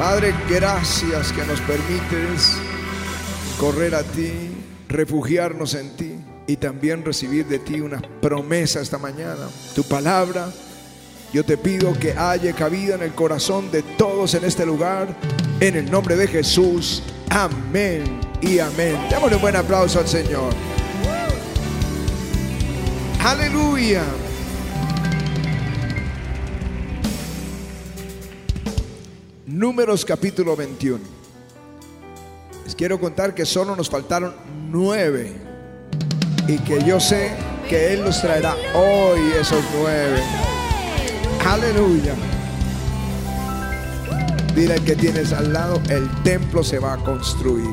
Padre, gracias que nos permites correr a ti, refugiarnos en ti y también recibir de ti una promesa esta mañana. Tu palabra, yo te pido que haya cabida en el corazón de todos en este lugar, en el nombre de Jesús. Amén y amén. Démosle un buen aplauso al Señor. Aleluya. Números capítulo 21. Les quiero contar que solo nos faltaron nueve y que yo sé que Él nos traerá hoy esos nueve. Aleluya. Dile que tienes al lado, el templo se va a construir.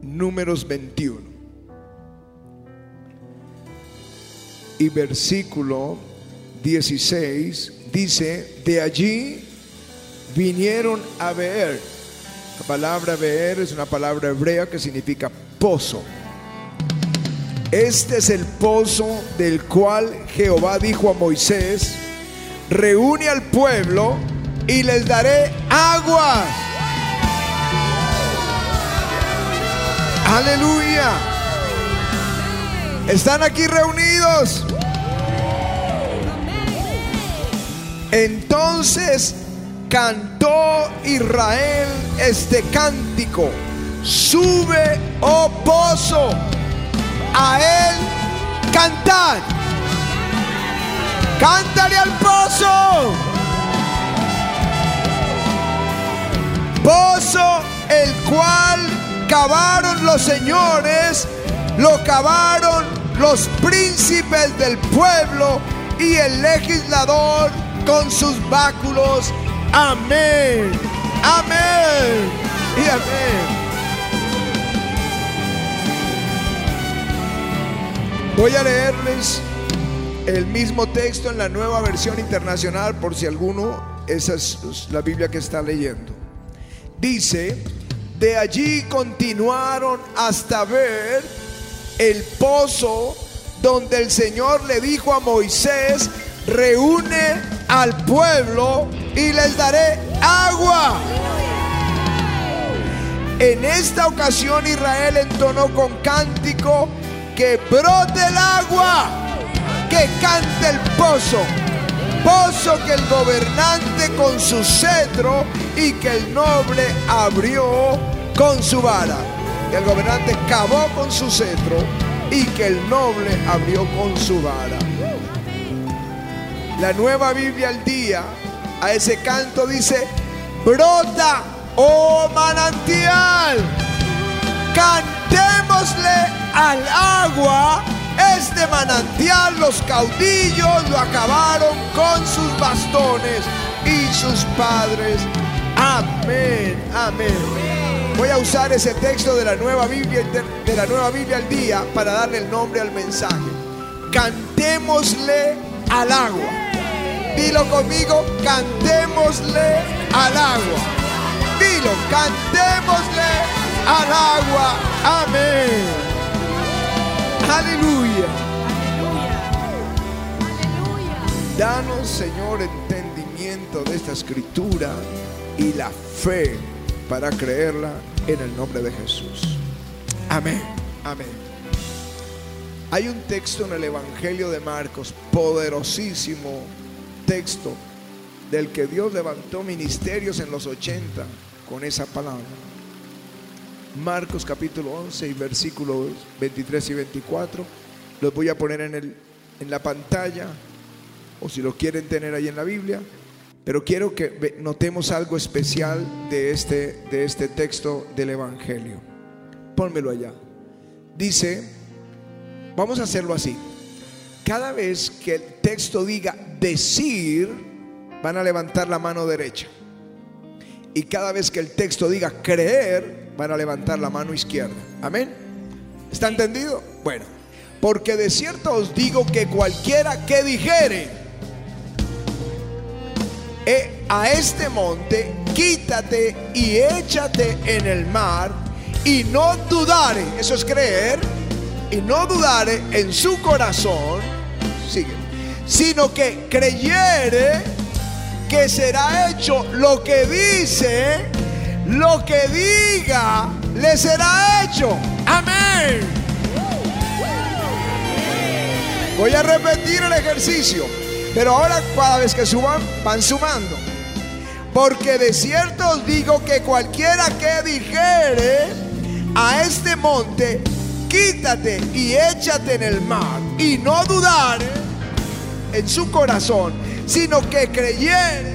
Números 21. Y versículo 16 dice, de allí vinieron a ver. La palabra ver es una palabra hebrea que significa pozo. Este es el pozo del cual Jehová dijo a Moisés, reúne al pueblo y les daré agua. Aleluya. ¿Están aquí reunidos? Entonces cantó Israel este cántico. Sube, oh pozo, a él cantar. Cántale al pozo. Pozo el cual cavaron los señores, lo cavaron los príncipes del pueblo y el legislador con sus báculos. Amén. Amén. Y amén. Voy a leerles el mismo texto en la nueva versión internacional por si alguno, esa es la Biblia que está leyendo. Dice, de allí continuaron hasta ver el pozo donde el Señor le dijo a Moisés, reúne al pueblo y les daré agua. En esta ocasión Israel entonó con cántico que brote el agua, que cante el pozo, pozo que el gobernante con su cetro y que el noble abrió con su vara. El gobernante cavó con su cetro y que el noble abrió con su vara. La nueva Biblia al día a ese canto dice, brota, oh manantial, cantémosle al agua. Este manantial los caudillos lo acabaron con sus bastones y sus padres. Amén, amén. Voy a usar ese texto de la nueva Biblia de la nueva Biblia al día para darle el nombre al mensaje. Cantémosle al agua. Dilo conmigo, cantémosle al agua. Dilo, cantémosle al agua. Amén. Aleluya. Danos, Señor, entendimiento de esta escritura y la fe para creerla en el nombre de Jesús. Amén. Amén. Hay un texto en el Evangelio de Marcos, poderosísimo texto, del que Dios levantó ministerios en los 80 con esa palabra. Marcos capítulo 11 y versículos 23 y 24. Los voy a poner en, el, en la pantalla o si lo quieren tener ahí en la Biblia. Pero quiero que notemos algo especial de este, de este texto del Evangelio. Pónmelo allá. Dice, vamos a hacerlo así. Cada vez que el texto diga decir, van a levantar la mano derecha. Y cada vez que el texto diga creer, van a levantar la mano izquierda. Amén. ¿Está entendido? Bueno, porque de cierto os digo que cualquiera que dijere eh, a este monte, quítate y échate en el mar, y no dudare, eso es creer, y no dudare en su corazón, sigue. Sino que creyere que será hecho lo que dice, lo que diga, le será hecho. Amén. Voy a repetir el ejercicio, pero ahora cada vez que suban, van sumando. Porque de cierto os digo que cualquiera que dijere a este monte, quítate y échate en el mar, y no dudare en su corazón, sino que creyere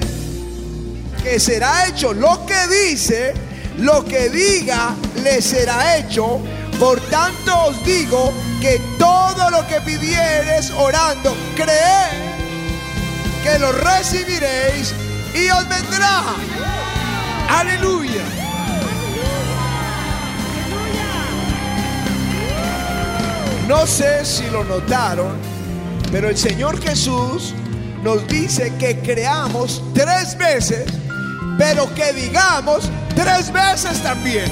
que será hecho lo que dice, lo que diga le será hecho. Por tanto os digo que todo lo que pidieres orando, creed que lo recibiréis y os vendrá. Aleluya. No sé si lo notaron, pero el Señor Jesús nos dice que creamos tres veces, pero que digamos tres veces también.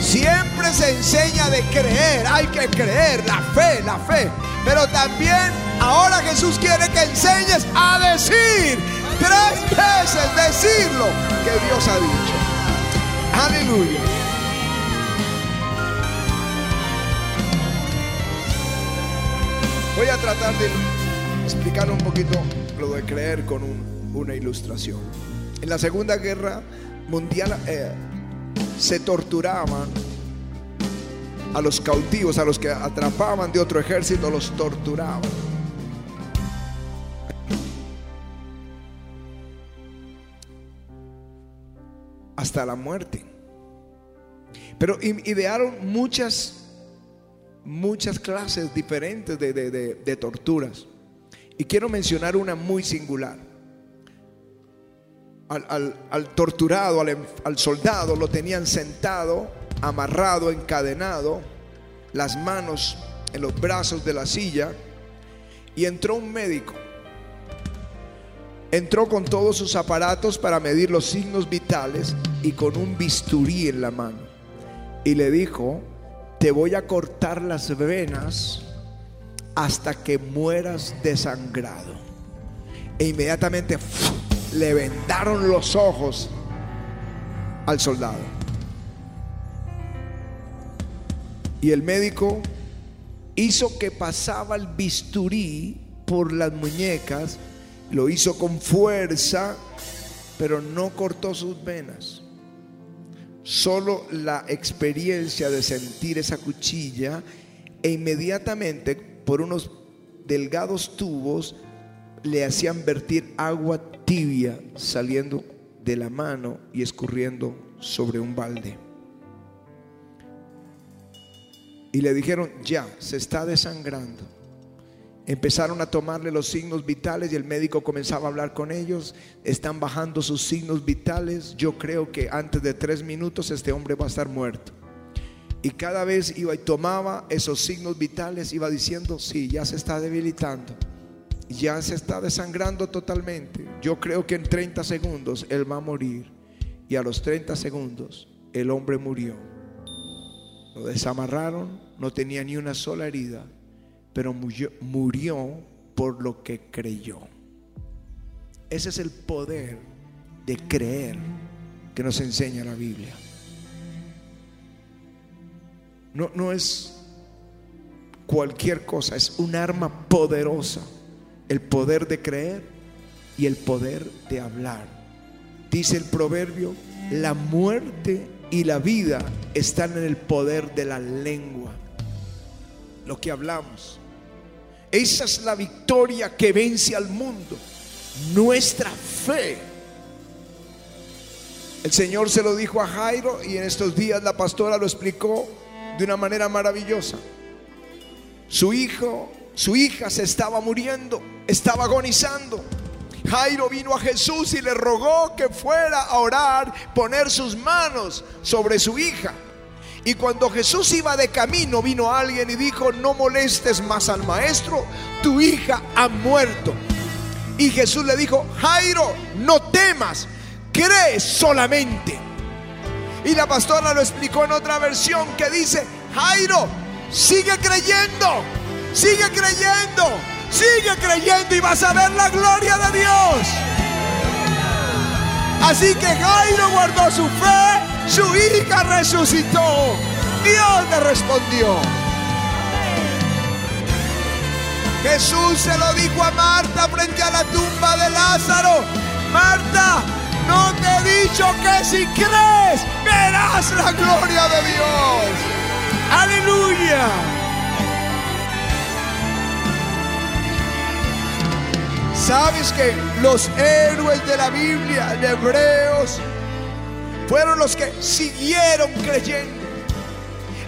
Siempre se enseña de creer, hay que creer, la fe, la fe. Pero también ahora Jesús quiere que enseñes a decir tres veces, decirlo que Dios ha dicho. Aleluya. Voy a tratar de explicar un poquito lo de creer con una ilustración. En la Segunda Guerra Mundial eh, se torturaban a los cautivos, a los que atrapaban de otro ejército, los torturaban. Hasta la muerte. Pero idearon muchas, muchas clases diferentes de, torturas. Y quiero mencionar una muy singular. Al, torturado, al, al soldado, lo tenían sentado amarrado, encadenado, las manos en los brazos de la silla, y entró un médico. Entró con todos sus aparatos para medir los signos vitales y con un bisturí en la mano. Y le dijo, te voy a cortar las venas hasta que mueras desangrado. E inmediatamente le vendaron los ojos al soldado. Y el médico hizo que pasaba el bisturí por las muñecas, lo hizo con fuerza, pero no cortó sus venas. Solo la experiencia de sentir esa cuchilla e inmediatamente por unos delgados tubos le hacían vertir agua tibia saliendo de la mano y escurriendo sobre un balde. Y le dijeron, ya, se está desangrando. Empezaron a tomarle los signos vitales y el médico comenzaba a hablar con ellos. Están bajando sus signos vitales. Yo creo que antes de tres minutos este hombre va a estar muerto. Y cada vez iba y tomaba esos signos vitales, iba diciendo, sí, ya se está debilitando. Ya se está desangrando totalmente. Yo creo que en 30 segundos él va a morir. Y a los 30 segundos el hombre murió. Lo desamarraron, no tenía ni una sola herida, pero murió, por lo que creyó. Ese es el poder de creer que nos enseña la Biblia. No, no es cualquier cosa, es un arma poderosa. El poder de creer y el poder de hablar. Dice el proverbio, la muerte y la vida están en el poder de la lengua. Lo que hablamos. Esa es la victoria que vence al mundo. Nuestra fe. El Señor se lo dijo a Jairo y en estos días la pastora lo explicó de una manera maravillosa. Su hijo, su hija se estaba muriendo, estaba agonizando. Jairo vino a Jesús y le rogó que fuera a orar, poner sus manos sobre su hija. Y cuando Jesús iba de camino, vino alguien y dijo, no molestes más al maestro, tu hija ha muerto. Y Jesús le dijo, Jairo, no temas, cree solamente. Y la pastora lo explicó en otra versión que dice, Jairo, sigue creyendo, Sigue creyendo, sigue creyendo y vas a ver la gloria de Dios. Así que Jairo guardó su fe, su hija resucitó. Dios le respondió. Jesús se lo dijo a Marta frente a la tumba de Lázaro. Marta, no te he dicho que si crees verás la gloria de Dios. Aleluya. ¿Sabes que los héroes de la Biblia, de Hebreos, fueron los que siguieron creyendo?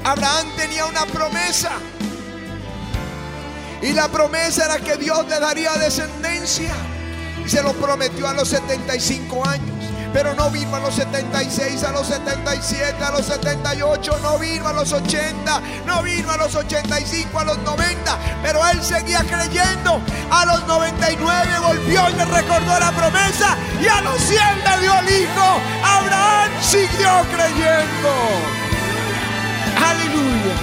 Abraham tenía una promesa. Y la promesa era que Dios le daría descendencia. Y se lo prometió a los 75 años. Pero no vino a los 76, a los 77, a los 78, no vino a los 80, no vino a los 85, a los 90. Pero él seguía creyendo. A los 99 volvió y le recordó la promesa. Y a los 100 le dio el hijo. Abraham siguió creyendo. Aleluya.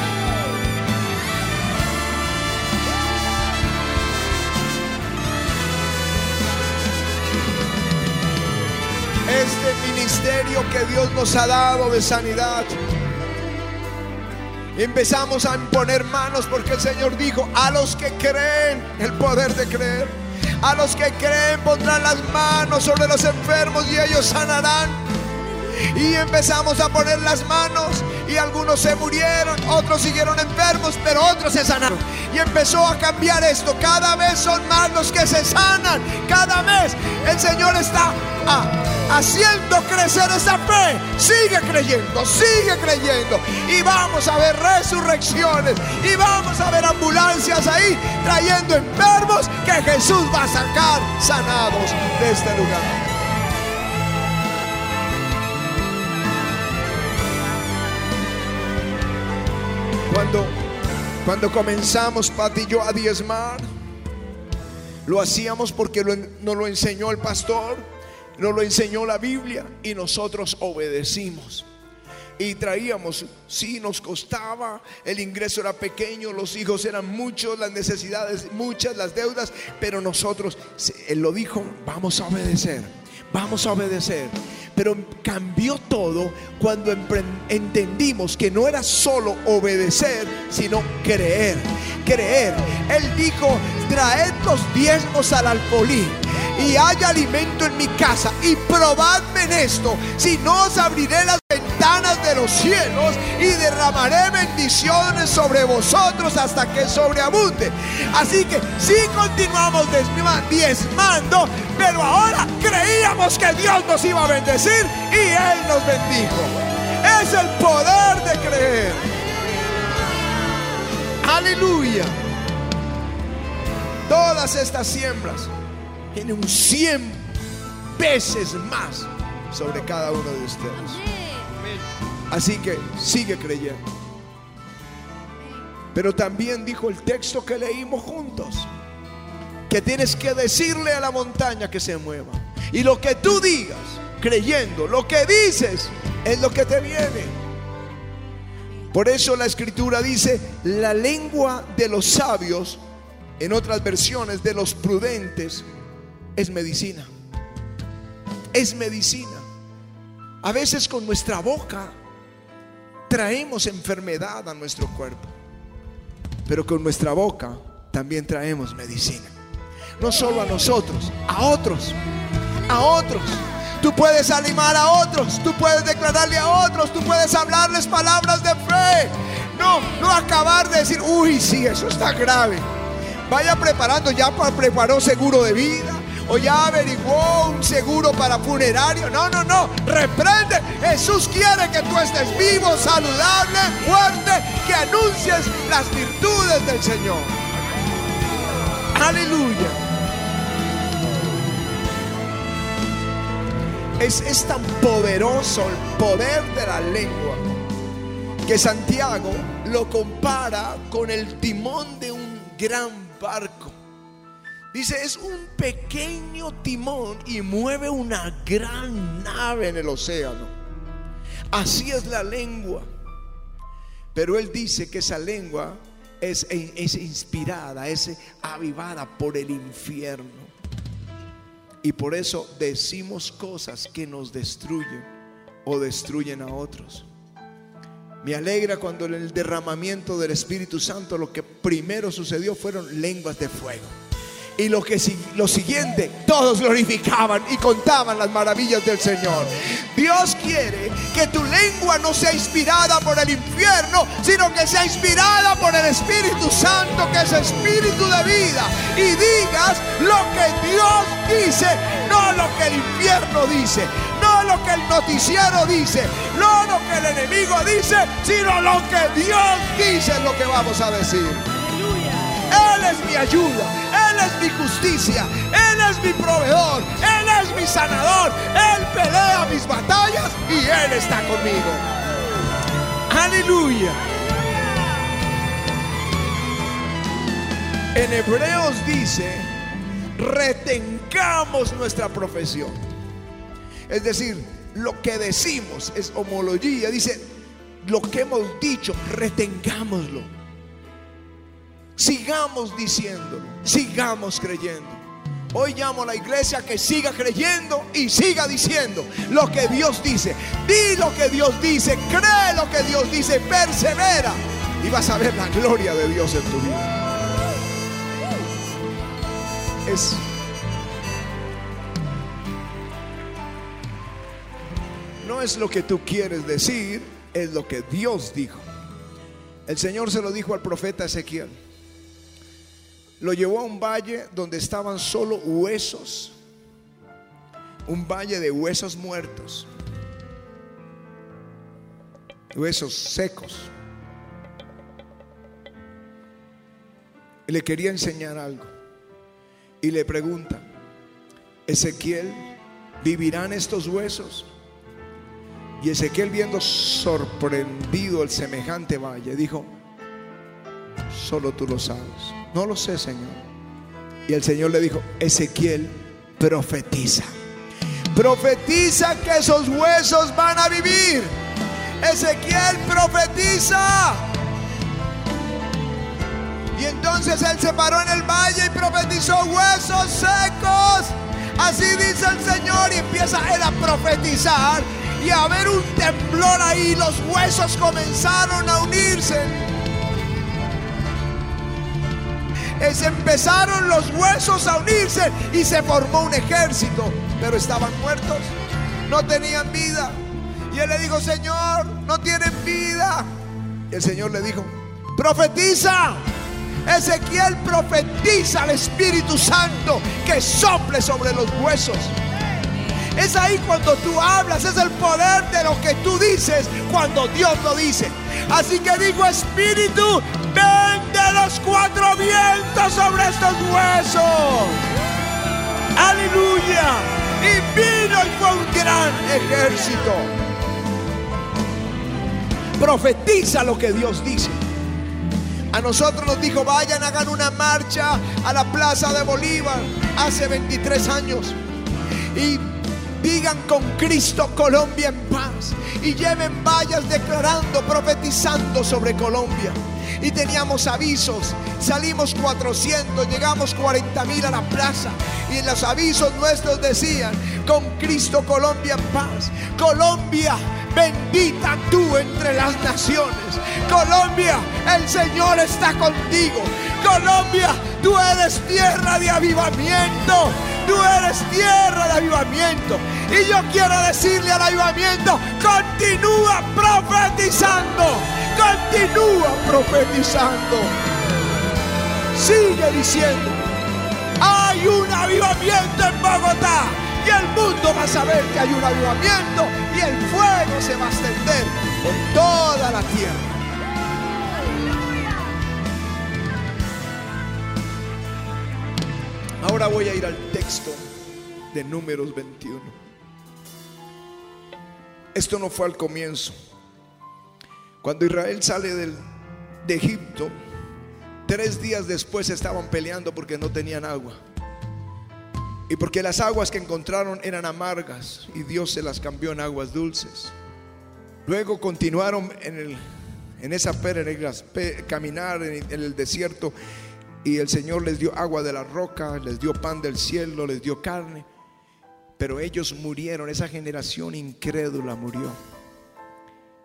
Este ministerio que Dios nos ha dado de sanidad. Empezamos a imponer manos porque el Señor dijo, a los que creen, el poder de creer, a los que creen pondrán las manos sobre los enfermos y ellos sanarán. Y empezamos a poner las manos y algunos se murieron, otros siguieron enfermos, pero otros se sanaron. Y empezó a cambiar esto. Cada vez son más los que se sanan. Cada vez el Señor está haciendo crecer esa fe. Sigue creyendo, sigue creyendo. Y vamos a ver resurrecciones. Y vamos a ver ambulancias ahí trayendo enfermos que Jesús va a sacar sanados de este lugar. Cuando, cuando comenzamos, Pati y yo, a diezmar, lo hacíamos porque nos lo enseñó el pastor, nos lo enseñó la Biblia y nosotros obedecimos. Y traíamos, sí, nos costaba, el ingreso era pequeño, los hijos eran muchos, las necesidades muchas, las deudas, pero nosotros, Él lo dijo, vamos a obedecer, vamos a obedecer. Pero cambió todo cuando entendimos que no era solo obedecer, sino creer. Creer. Él dijo, traed los diezmos al alfolí y hay alimento en mi casa y probadme en esto, si no os abriré las ventanas de los cielos y derramaré bendiciones sobre vosotros hasta que sobreabunde. Así que si continuamos diezmando, pero ahora creíamos que Dios nos iba a bendecir y Él nos bendijo. Es el poder de creer. Aleluya. Todas estas siembras tienen un cien veces más sobre cada uno de ustedes. Así que sigue creyendo. Pero también dijo el texto que leímos juntos, que tienes que decirle a la montaña que se mueva. Y lo que tú digas, creyendo, lo que dices, es lo que te viene. Por eso la escritura dice, la lengua de los sabios, en otras versiones, de los prudentes, es medicina. Es medicina. A veces con nuestra boca traemos enfermedad a nuestro cuerpo, pero con nuestra boca también traemos medicina. No solo a nosotros, a otros, a otros. Tú puedes animar a otros, tú puedes declararle a otros, tú puedes hablarles palabras de fe. No, no acabar de decir, uy, sí, eso está grave. Vaya preparando, ya preparó seguro de vida, o ya averiguó un seguro para funerario. No, no, no. Reprende. Jesús quiere que tú estés vivo, saludable, fuerte, que anuncies las virtudes del Señor. Aleluya. Es, es tan poderoso el poder de la lengua que Santiago lo compara con el timón de un gran barco. Dice, es un pequeño timón y mueve una gran nave en el océano. Así es la lengua. Pero él dice que esa lengua es, es inspirada, es avivada por el infierno. Y por eso decimos cosas que nos destruyen o destruyen a otros. Me alegra cuando en el derramamiento del Espíritu Santo lo que primero sucedió fueron lenguas de fuego. Y lo que lo siguiente, todos glorificaban y contaban las maravillas del Señor. Dios quiere que tu lengua no sea inspirada por el infierno, sino que sea inspirada por el Espíritu Santo, que es espíritu de vida. Y digas lo que Dios dice, no lo que el infierno dice, no lo que el noticiero dice, no lo que el enemigo dice, sino lo que Dios dice es lo que vamos a decir. Él es mi ayuda es mi justicia, Él es mi proveedor, Él es mi sanador, Él pelea mis batallas y Él está conmigo. Aleluya. En Hebreos dice, retengamos nuestra profesión. Es decir, lo que decimos es homología. Dice, lo que hemos dicho, retengámoslo. Sigamos diciéndolo, sigamos creyendo. Hoy llamo a la iglesia que siga creyendo y siga diciendo lo que Dios dice. Di lo que Dios dice, cree lo que Dios dice, persevera y vas a ver la gloria de Dios en tu vida. Es no es lo que tú quieres decir, es lo que Dios dijo. El Señor se lo dijo al profeta Ezequiel lo llevó a un valle donde estaban solo huesos, un valle de huesos muertos, huesos secos. Y le quería enseñar algo. Y le pregunta, Ezequiel, ¿vivirán estos huesos? Y Ezequiel viendo sorprendido el semejante valle, dijo, solo tú lo sabes. No lo sé, Señor. Y el Señor le dijo, Ezequiel, profetiza. Profetiza que esos huesos van a vivir. Ezequiel profetiza. Y entonces él se paró en el valle y profetizó huesos secos. Así dice el Señor y empieza él a profetizar y a ver un temblor ahí. Los huesos comenzaron a unirse. Es empezaron los huesos a unirse y se formó un ejército, pero estaban muertos, no tenían vida. Y él le dijo, Señor, no tienen vida. Y el Señor le dijo, profetiza. Ezequiel profetiza al Espíritu Santo que sople sobre los huesos. Es ahí cuando tú hablas, es el poder de lo que tú dices cuando Dios lo dice. Así que digo, Espíritu, ven de los cuatro vientos sobre estos huesos. Aleluya. Y vino y fue un gran ejército. Profetiza lo que Dios dice. A nosotros nos dijo, vayan, hagan una marcha a la Plaza de Bolívar hace 23 años. Y digan con Cristo Colombia en paz y lleven vallas declarando, profetizando sobre Colombia. Y teníamos avisos, salimos 400, llegamos 40 mil a la plaza y en los avisos nuestros decían, con Cristo Colombia en paz. Colombia, bendita tú entre las naciones. Colombia, el Señor está contigo. Colombia, tú eres tierra de avivamiento. Tú eres tierra de avivamiento. Y yo quiero decirle al avivamiento, continúa profetizando. Continúa profetizando. Sigue diciendo, hay un avivamiento en Bogotá. Y el mundo va a saber que hay un avivamiento y el fuego se va a extender por toda la tierra. Ahora voy a ir al texto de números 21. Esto no fue al comienzo. Cuando Israel sale del, de Egipto, tres días después estaban peleando porque no tenían agua. Y porque las aguas que encontraron eran amargas y Dios se las cambió en aguas dulces. Luego continuaron en en esa pérdida, caminar en el desierto y el Señor les dio agua de la roca, les dio pan del cielo, les dio carne. Pero ellos murieron, esa generación incrédula murió.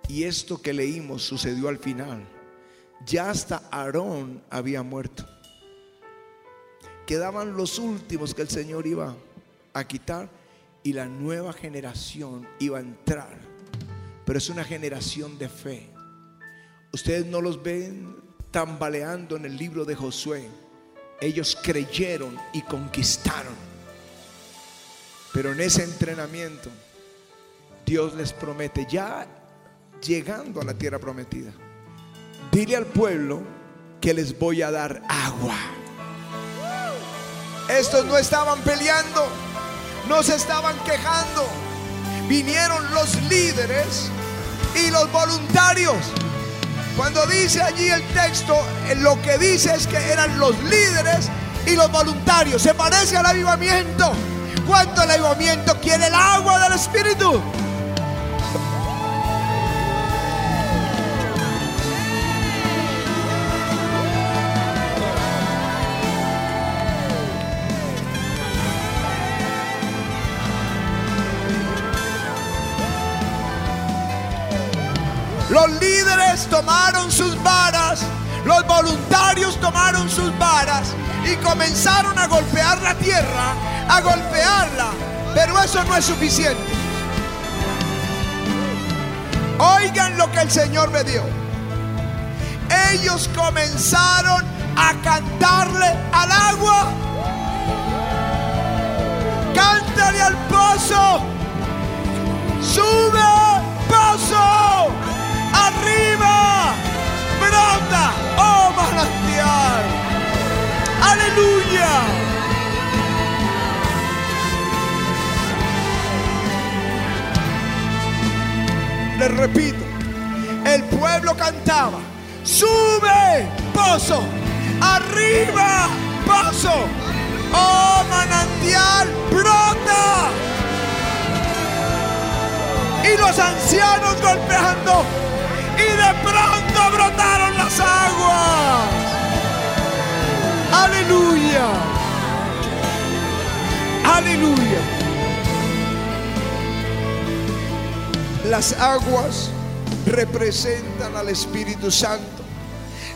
Y esto que leímos sucedió al final. Ya hasta Aarón había muerto. Quedaban los últimos que el Señor iba a quitar y la nueva generación iba a entrar. Pero es una generación de fe. Ustedes no los ven tambaleando en el libro de Josué. Ellos creyeron y conquistaron. Pero en ese entrenamiento, Dios les promete, ya llegando a la tierra prometida, dile al pueblo que les voy a dar agua. Estos no estaban peleando, no se estaban quejando. Vinieron los líderes y los voluntarios. Cuando dice allí el texto, lo que dice es que eran los líderes y los voluntarios. Se parece al avivamiento. ¿Cuánto avivamiento quiere el agua del Espíritu? Los líderes tomaron sus los voluntarios tomaron sus varas y comenzaron a golpear la tierra, a golpearla. Pero eso no es suficiente. Oigan lo que el Señor me dio. Ellos comenzaron a cantarle al agua. Cántale al pozo. Sube, pozo arriba, brota, Aleluya. Les repito, el pueblo cantaba, sube, pozo, arriba, pozo, oh manantial, brota. Y los ancianos golpeando y de pronto brotaron las aguas. Aleluya. Aleluya. Las aguas representan al Espíritu Santo.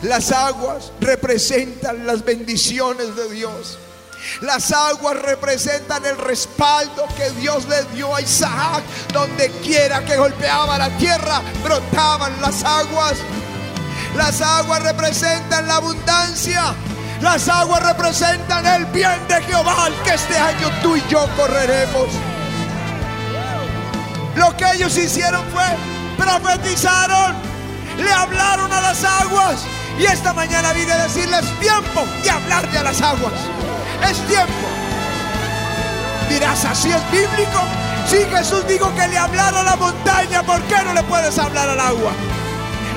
Las aguas representan las bendiciones de Dios. Las aguas representan el respaldo que Dios le dio a Isaac. Donde quiera que golpeaba la tierra, brotaban las aguas. Las aguas representan la abundancia. Las aguas representan el bien de Jehová al que este año tú y yo correremos. Lo que ellos hicieron fue profetizaron, le hablaron a las aguas y esta mañana vine a decirles tiempo de hablarle a las aguas es tiempo. Dirás, ¿así es bíblico? Si Jesús dijo que le hablara a la montaña, ¿por qué no le puedes hablar al agua?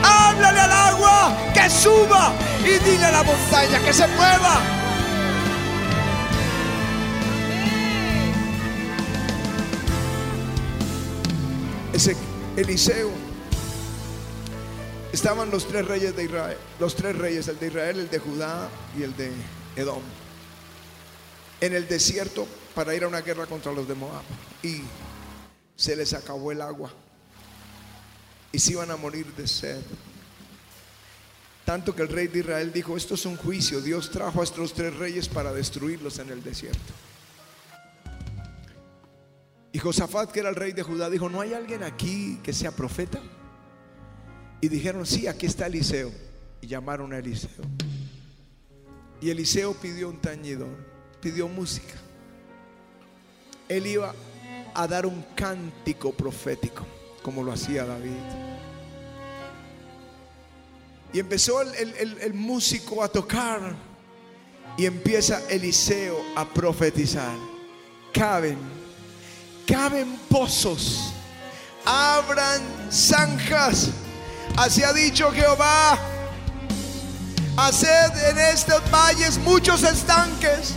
Háblale al agua que suba y dile a la montaña que se mueva. Ese Eliseo estaban los tres reyes de Israel, los tres reyes, el de Israel, el de Judá y el de Edom en el desierto para ir a una guerra contra los de Moab. Y se les acabó el agua. Y se iban a morir de sed. Tanto que el rey de Israel dijo, esto es un juicio. Dios trajo a estos tres reyes para destruirlos en el desierto. Y Josafat, que era el rey de Judá, dijo, ¿no hay alguien aquí que sea profeta? Y dijeron, sí, aquí está Eliseo. Y llamaron a Eliseo. Y Eliseo pidió un tañidor pidió música. Él iba a dar un cántico profético, como lo hacía David. Y empezó el, músico a tocar y empieza Eliseo a profetizar. Caben, caben pozos, abran zanjas. Así ha dicho Jehová. Haced en estos valles muchos estanques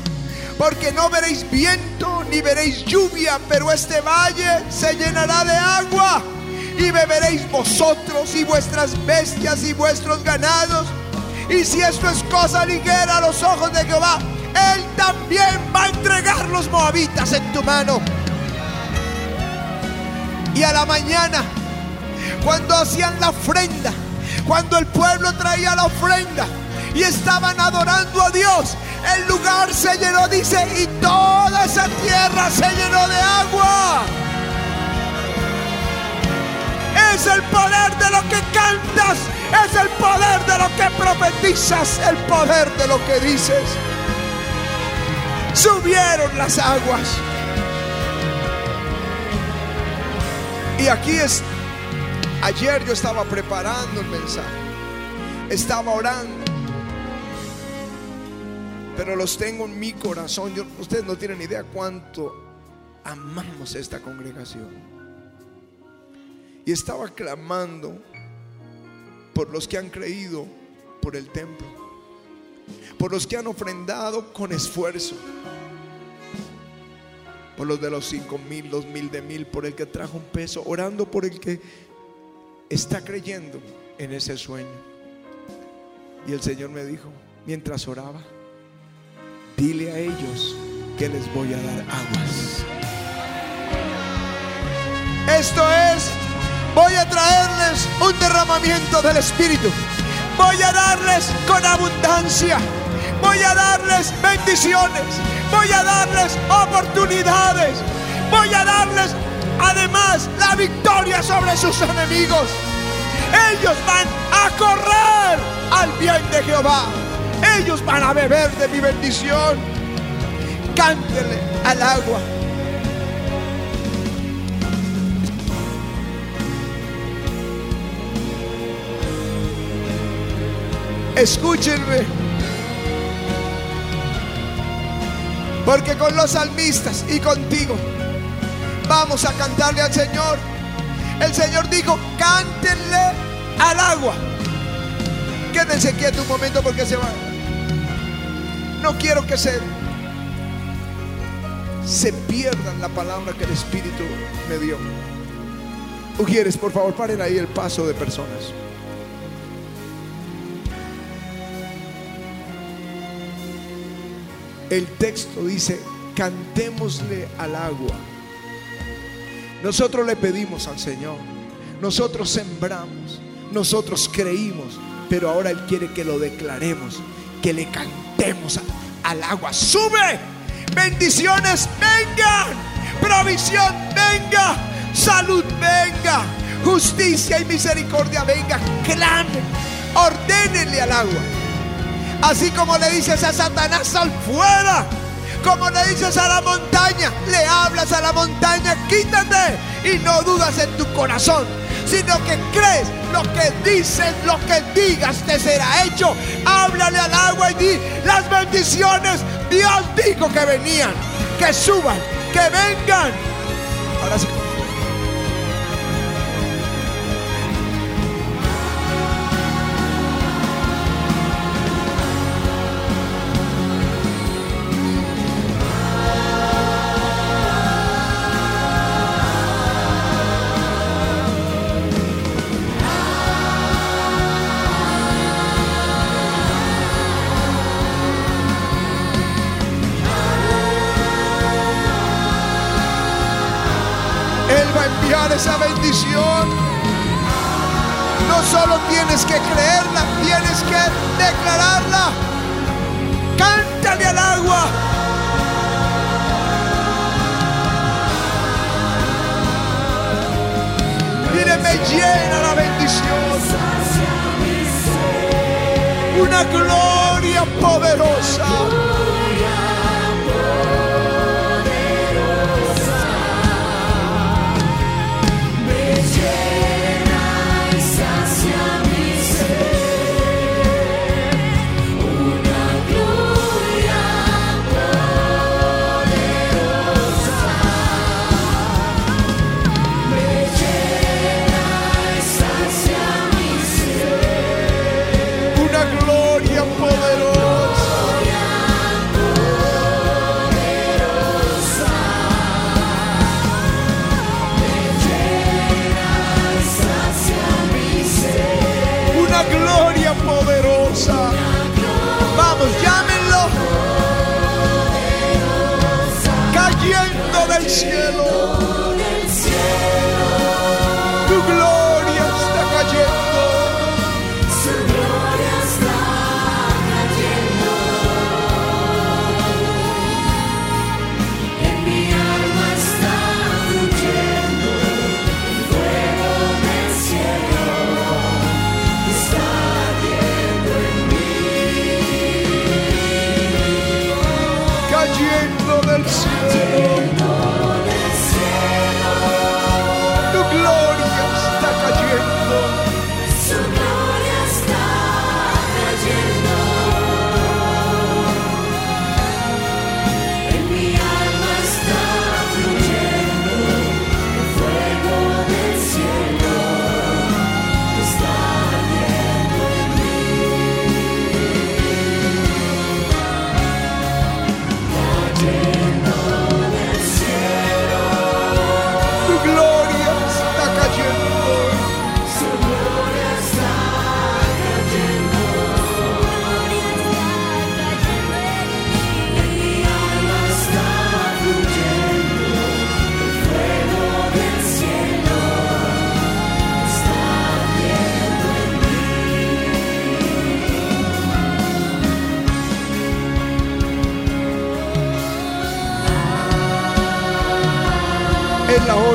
porque no veréis viento ni veréis lluvia, pero este valle se llenará de agua y beberéis vosotros y vuestras bestias y vuestros ganados. Y si esto es cosa ligera a los ojos de Jehová, Él también va a entregar los moabitas en tu mano. Y a la mañana, cuando hacían la ofrenda, cuando el pueblo traía la ofrenda y estaban adorando a Dios, el lugar se llenó, dice, y toda esa tierra se llenó de agua. Es el poder de lo que cantas, es el poder de lo que profetizas, el poder de lo que dices. Subieron las aguas. Y aquí es, ayer yo estaba preparando el mensaje, estaba orando, pero los tengo en mi corazón. Ustedes no tienen idea cuánto amamos esta congregación. Y estaba clamando por los que han creído por el templo, por los que han ofrendado con esfuerzo por los de los cinco mil, dos mil de mil, por el que trajo un peso, orando por el que está creyendo en ese sueño. Y el Señor me dijo, mientras oraba, dile a ellos que les voy a dar aguas. Esto es, voy a traerles un derramamiento del Espíritu. Voy a darles con abundancia. Voy a darles bendiciones voy a darles oportunidades, voy a darles además la victoria sobre sus enemigos. Ellos van a correr al bien de Jehová. Ellos van a beber de mi bendición. Cántele al agua. Escúchenme. Porque con los salmistas y contigo vamos a cantarle al Señor. El Señor dijo, cántenle al agua. Quédense quietos un momento porque se va. No quiero que se, se pierdan la palabra que el Espíritu me dio. Ujieres, por favor, paren ahí el paso de personas. El texto dice, cantémosle al agua. Nosotros le pedimos al Señor, nosotros sembramos, nosotros creímos, pero ahora Él quiere que lo declaremos, que le cantemos al agua. Sube, bendiciones vengan, provisión venga, salud venga, justicia y misericordia venga, clamen, ordénenle al agua. Así como le dices a Satanás, sal fuera. Como le dices a la montaña, le hablas a la montaña, quítate. Y no dudas en tu corazón, sino que crees lo que dices, lo que digas te será hecho. Háblale al agua y di las bendiciones. Dios dijo que venían, que suban, que vengan. Ahora sí. Llena la bendición. Una gloria poderosa. Cayendo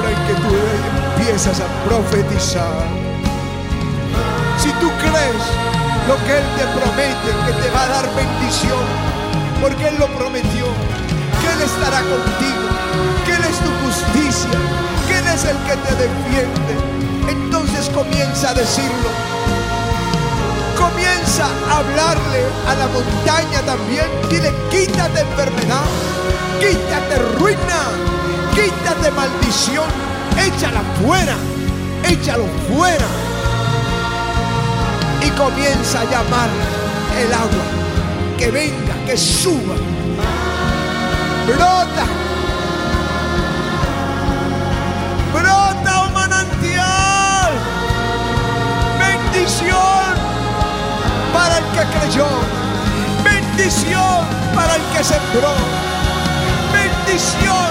hora en que tú empiezas a profetizar. Si tú crees lo que Él te promete, que te va a dar bendición, porque Él lo prometió, que Él estará contigo, que Él es tu justicia, que Él es el que te defiende, entonces comienza a decirlo. Comienza a hablarle a la montaña también. Dile, quítate enfermedad, quítate ruina, quítate maldición, échala fuera, échalo fuera. Y comienza a llamar el agua, que venga, que suba, brota, brota un manantial, bendición para el que creyó, bendición para el que sembró, bendición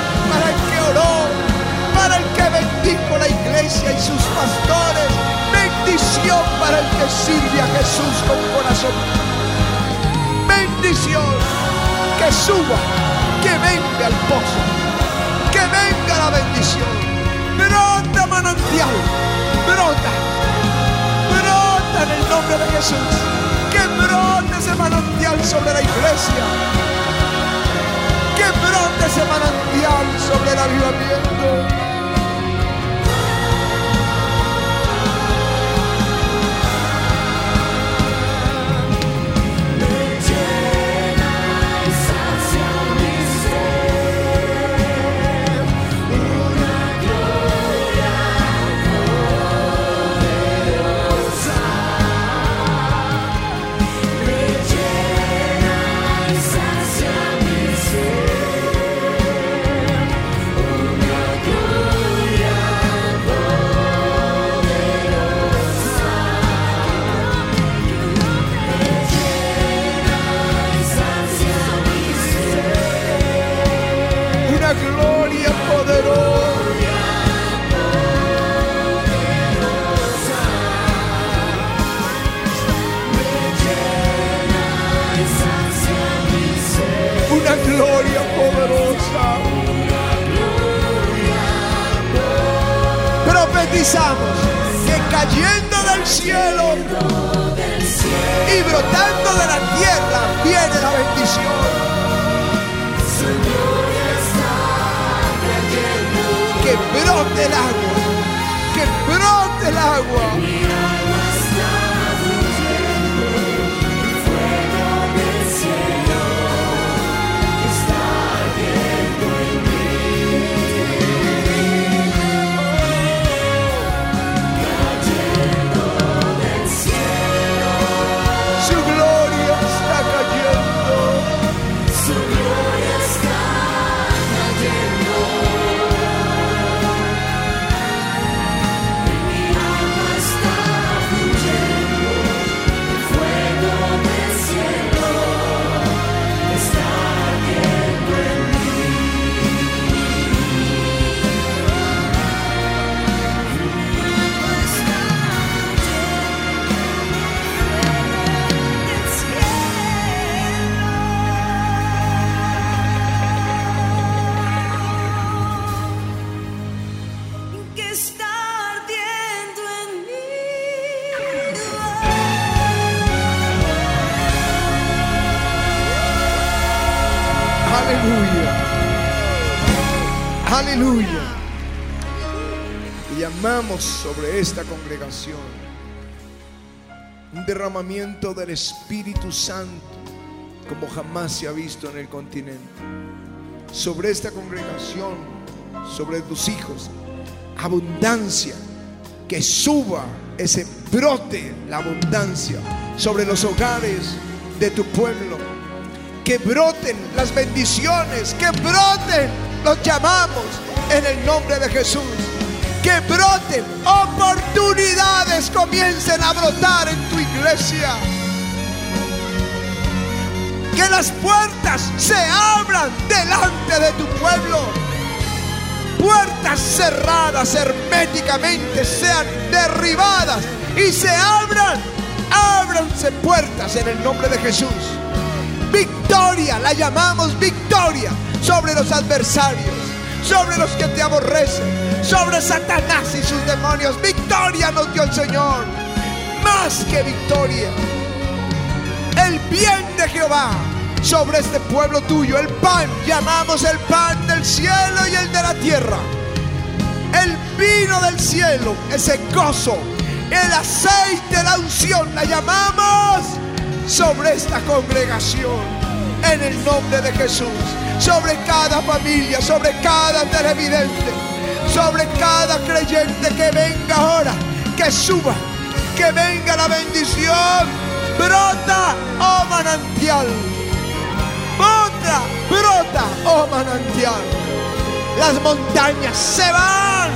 iglesia y sus pastores, bendición para el que sirve a Jesús con corazón, bendición que suba, que venga al pozo, que venga la bendición, brota manantial, brota, brota en el nombre de Jesús. Que brote ese manantial sobre la iglesia. Que brote ese manantial sobre el avivamiento. Que cayendo del cielo y brotando de la tierra viene la bendición. que brote el agua, que brote el agua. Aleluya. Aleluya. Y llamamos sobre esta congregación un derramamiento del Espíritu Santo como jamás se ha visto en el continente. Sobre esta congregación, sobre tus hijos, abundancia, que suba ese brote, la abundancia sobre los hogares de tu pueblo. Que broten las bendiciones, que broten, los llamamos en el nombre de Jesús. Que broten oportunidades, comiencen a brotar en tu iglesia. Que las puertas se abran delante de tu pueblo. Puertas cerradas herméticamente sean derribadas y se abran. Ábranse puertas en el nombre de Jesús. Victoria, la llamamos victoria sobre los adversarios, sobre los que te aborrecen, sobre Satanás y sus demonios. Victoria nos dio el Señor. Más que victoria. El bien de Jehová sobre este pueblo tuyo. El pan, llamamos el pan del cielo y el de la tierra. El vino del cielo, ese gozo, el aceite, la unción, la llamamos sobre esta congregación. En el nombre de Jesús, sobre cada familia, sobre cada televidente, sobre cada creyente que venga ahora, que suba, que venga la bendición, brota, oh manantial brota, brota, oh manantial. Las montañas se van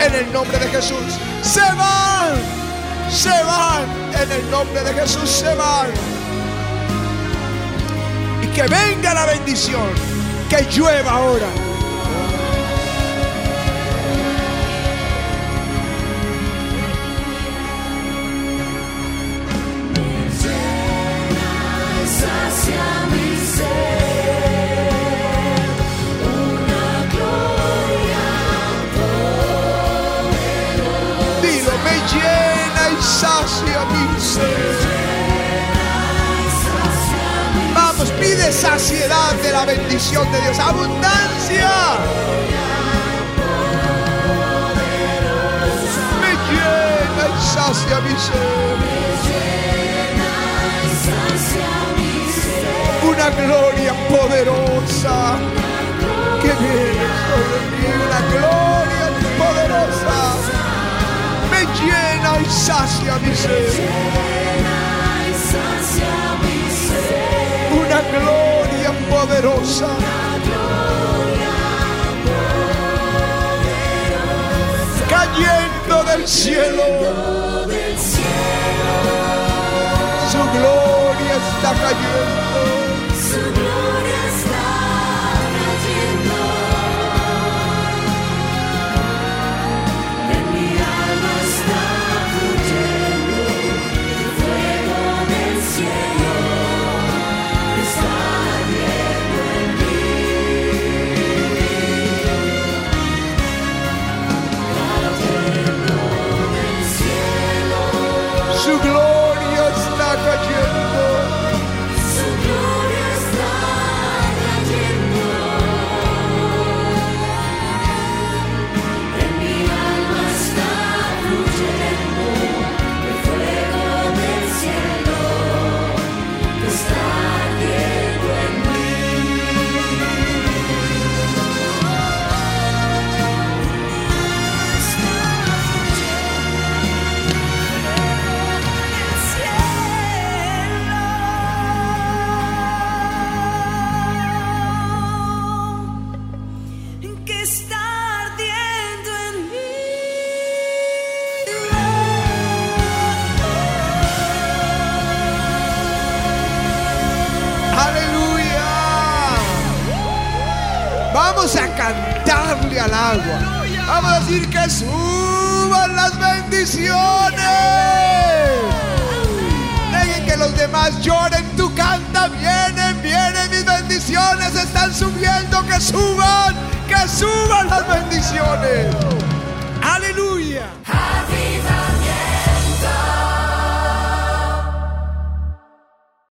en el nombre de Jesús. Se van, se van en el nombre de Jesús, se van. Y que venga la bendición, que llueva ahora. Vamos, pide saciedad de la bendición de Dios, abundancia. Me llena y sacia mi ser. Una gloria poderosa que viene sobre mí, una gloria poderosa. Llena y sacia mi ser. Una gloria poderosa. Cayendo del cielo. Su gloria está cayendo. Su gloria